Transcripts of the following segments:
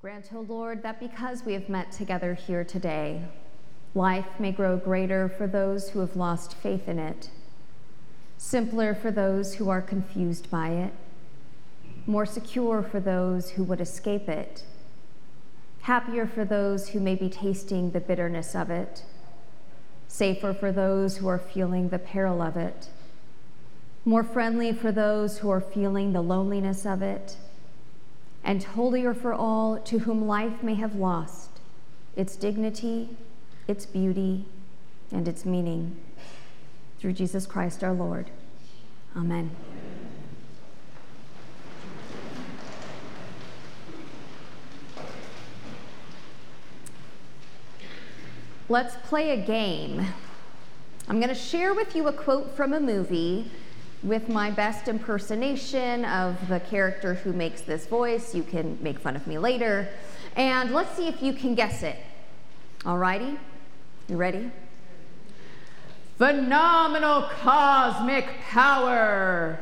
Grant, O Lord, that because we have met together here today, life may grow greater for those who have lost faith in it, simpler for those who are confused by it, more secure for those who would escape it, happier for those who may be tasting the bitterness of it, safer for those who are feeling the peril of it, more friendly for those who are feeling the loneliness of it and holier for all to whom life may have lost its dignity, its beauty, and its meaning. Through Jesus Christ our Lord. Amen. Let's play a game. I'm going to share with you a quote from a movie with my best impersonation of the character who makes this voice. You can make fun of me later. And let's see if you can guess it. Alrighty? You ready? Phenomenal cosmic power.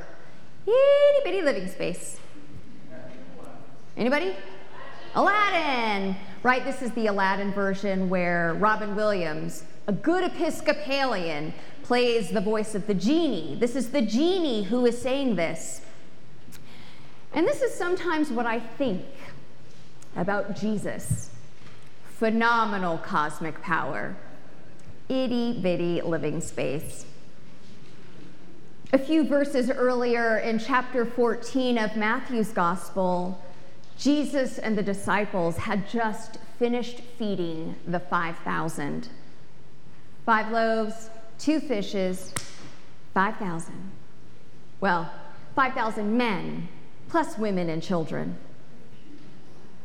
Itty bitty living space. Anybody? Aladdin. Right, this is the Aladdin version where Robin Williams, a good Episcopalian, plays the voice of the genie. This is the genie who is saying this. And this is sometimes what I think about Jesus phenomenal cosmic power, itty bitty living space. A few verses earlier in chapter 14 of Matthew's Gospel, Jesus and the disciples had just finished feeding the 5,000. Five loaves, two fishes, 5,000. Well, 5,000 men, plus women and children.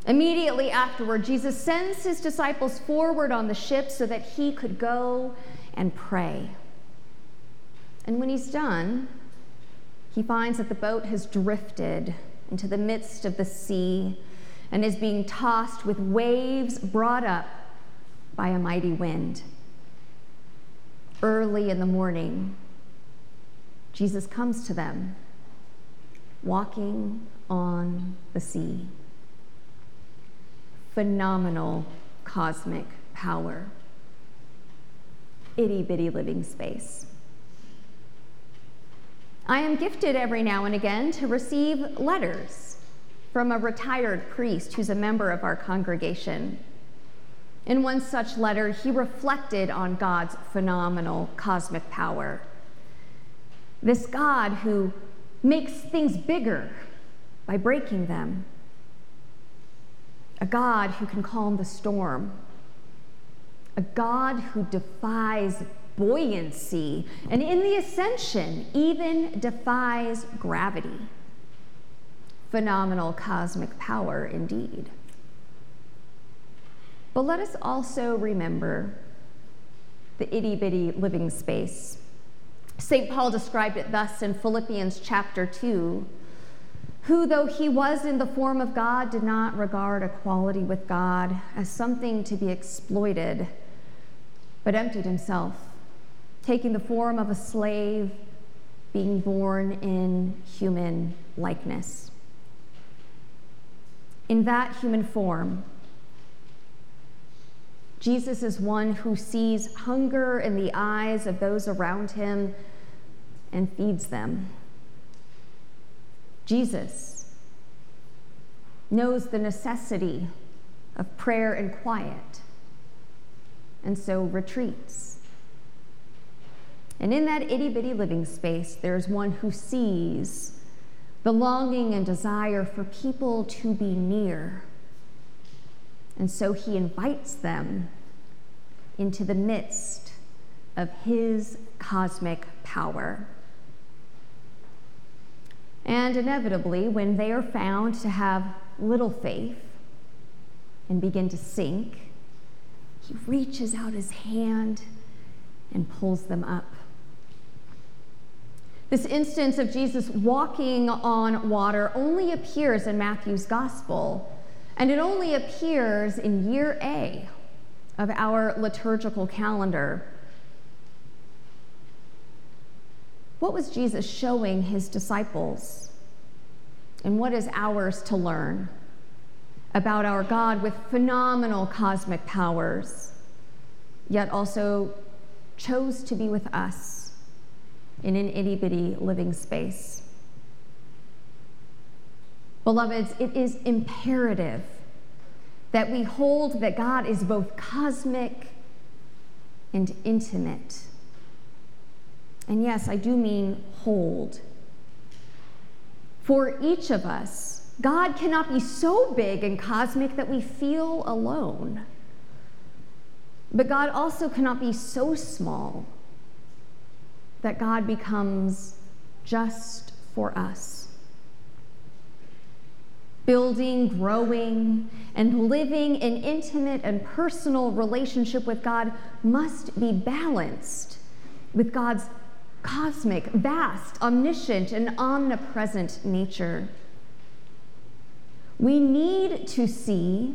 Immediately afterward, Jesus sends his disciples forward on the ship so that he could go and pray. And when he's done, he finds that the boat has drifted into the midst of the sea and is being tossed with waves brought up by a mighty wind early in the morning, Jesus comes to them walking on the sea. Phenomenal cosmic power. Itty bitty living space. I am gifted every now and again to receive letters from a retired priest who's a member of our congregation. In one such letter, he reflected on God's phenomenal cosmic power. This God who makes things bigger by breaking them. A God who can calm the storm. A God who defies buoyancy and in the ascension even defies gravity. Phenomenal cosmic power indeed. But let us also remember the itty bitty living space. St. Paul described it thus in Philippians chapter 2 who, though he was in the form of God, did not regard equality with God as something to be exploited, but emptied himself, taking the form of a slave, being born in human likeness. In that human form, Jesus is one who sees hunger in the eyes of those around him and feeds them. Jesus knows the necessity of prayer and quiet, and so retreats. And in that itty bitty living space, there's one who sees the longing and desire for people to be near and so he invites them into the midst of his cosmic power. And inevitably, when they are found to have little faith and begin to sink, he reaches out his hand and pulls them up. This instance of Jesus walking on water only appears in Matthew's gospel and it only appears in year A of our liturgical calendar. What was Jesus showing his disciples? And what is ours to learn? about our God with phenomenal cosmic powers, yet also chose to be with us in an itty bitty living space. Beloveds, it is imperative that we hold that God is both cosmic and intimate. And yes, I do mean hold. For each of us, God cannot be so big and cosmic that we feel alone. But God also cannot be so small that God becomes just for us. Building, growing, and living an intimate and personal relationship with God must be balanced with God's cosmic, vast, omniscient, and omnipresent nature. We need to see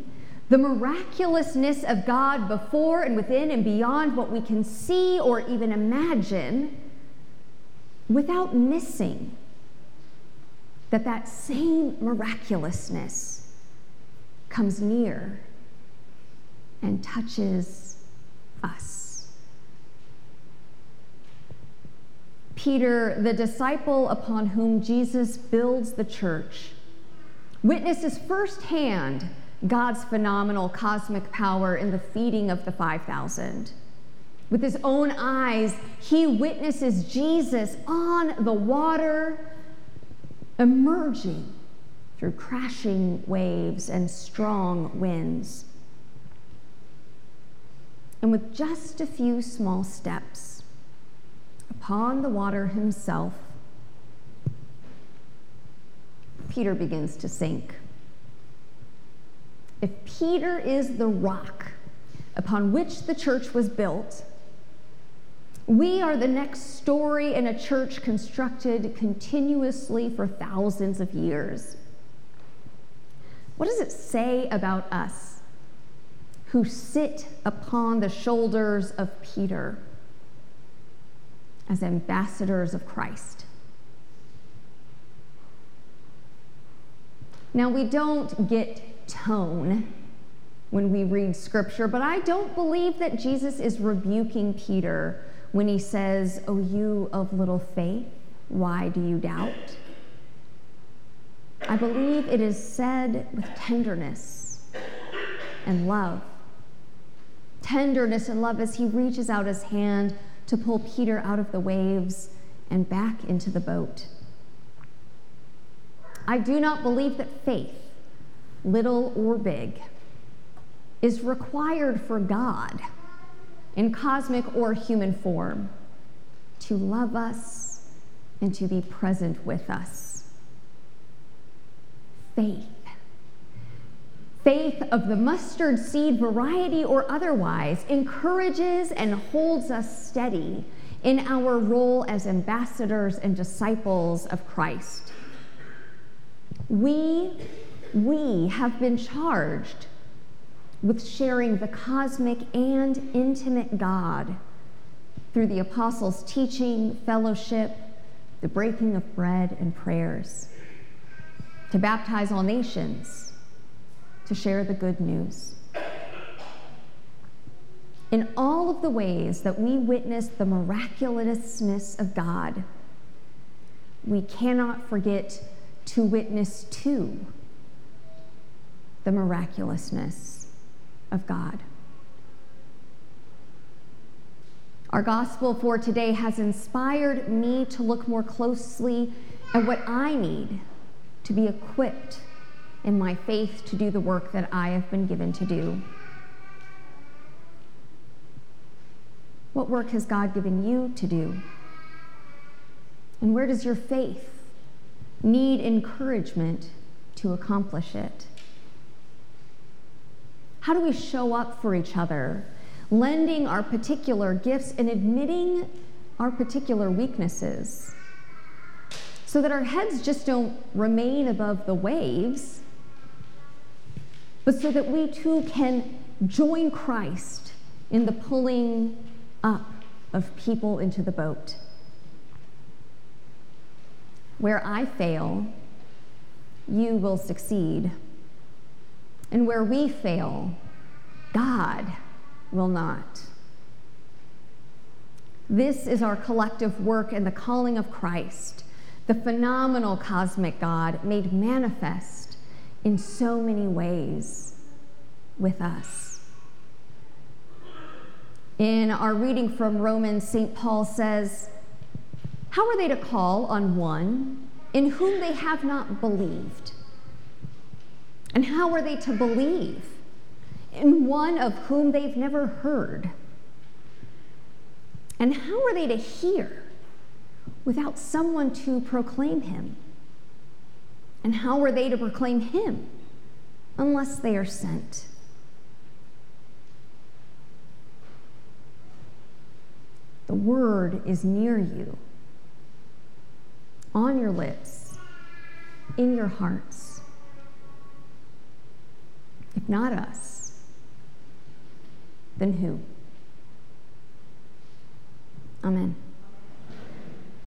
the miraculousness of God before and within and beyond what we can see or even imagine without missing that that same miraculousness comes near and touches us. Peter, the disciple upon whom Jesus builds the church, witnesses firsthand God's phenomenal cosmic power in the feeding of the 5,000. With his own eyes, he witnesses Jesus on the water emerging through crashing waves and strong winds. And with just a few small steps upon the water himself, Peter begins to sink. If Peter is the rock upon which the church was built, we are the next story in a church constructed continuously for thousands of years. What does it say about us who sit upon the shoulders of Peter as ambassadors of Christ? Now, we don't get tone when we read scripture, but I don't believe that Jesus is rebuking Peter when he says, O you of little faith, why do you doubt? I believe it is said with tenderness and love. Tenderness and love as he reaches out his hand to pull Peter out of the waves and back into the boat. I do not believe that faith, little or big, is required for God in cosmic or human form to love us and to be present with us. Faith. Faith of the mustard seed variety or otherwise encourages and holds us steady in our role as ambassadors and disciples of Christ. We, we have been charged with sharing the cosmic and intimate God through the apostles' teaching, fellowship, the breaking of bread, and prayers, to baptize all nations, to share the good news. In all of the ways that we witness the miraculousness of God, we cannot forget to witness to the miraculousness of God. Our gospel for today has inspired me to look more closely at what I need to be equipped in my faith to do the work that I have been given to do. What work has God given you to do? And where does your faith need encouragement to accomplish it? How do we show up for each other, lending our particular gifts and admitting our particular weaknesses so that our heads just don't remain above the waves, but so that we too can join Christ in the pulling up of people into the boat? Where I fail, you will succeed. And where we fail, God will not. This is our collective work and the calling of Christ, the phenomenal cosmic God made manifest in so many ways with us. In our reading from Romans, St. Paul says, How are they to call on one in whom they have not believed? And how are they to believe in one of whom they've never heard? And how are they to hear without someone to proclaim him? And how are they to proclaim him unless they are sent? The word is near you, on your lips, in your hearts. If not us, then who? Amen.